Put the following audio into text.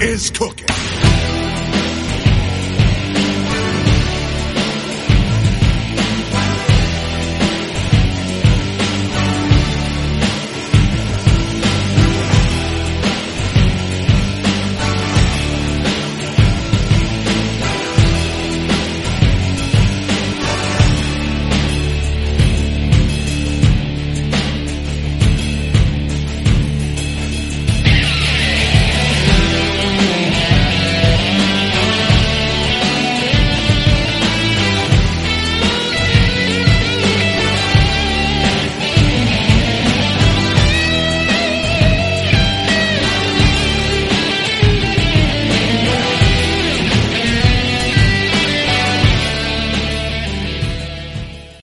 is cooking.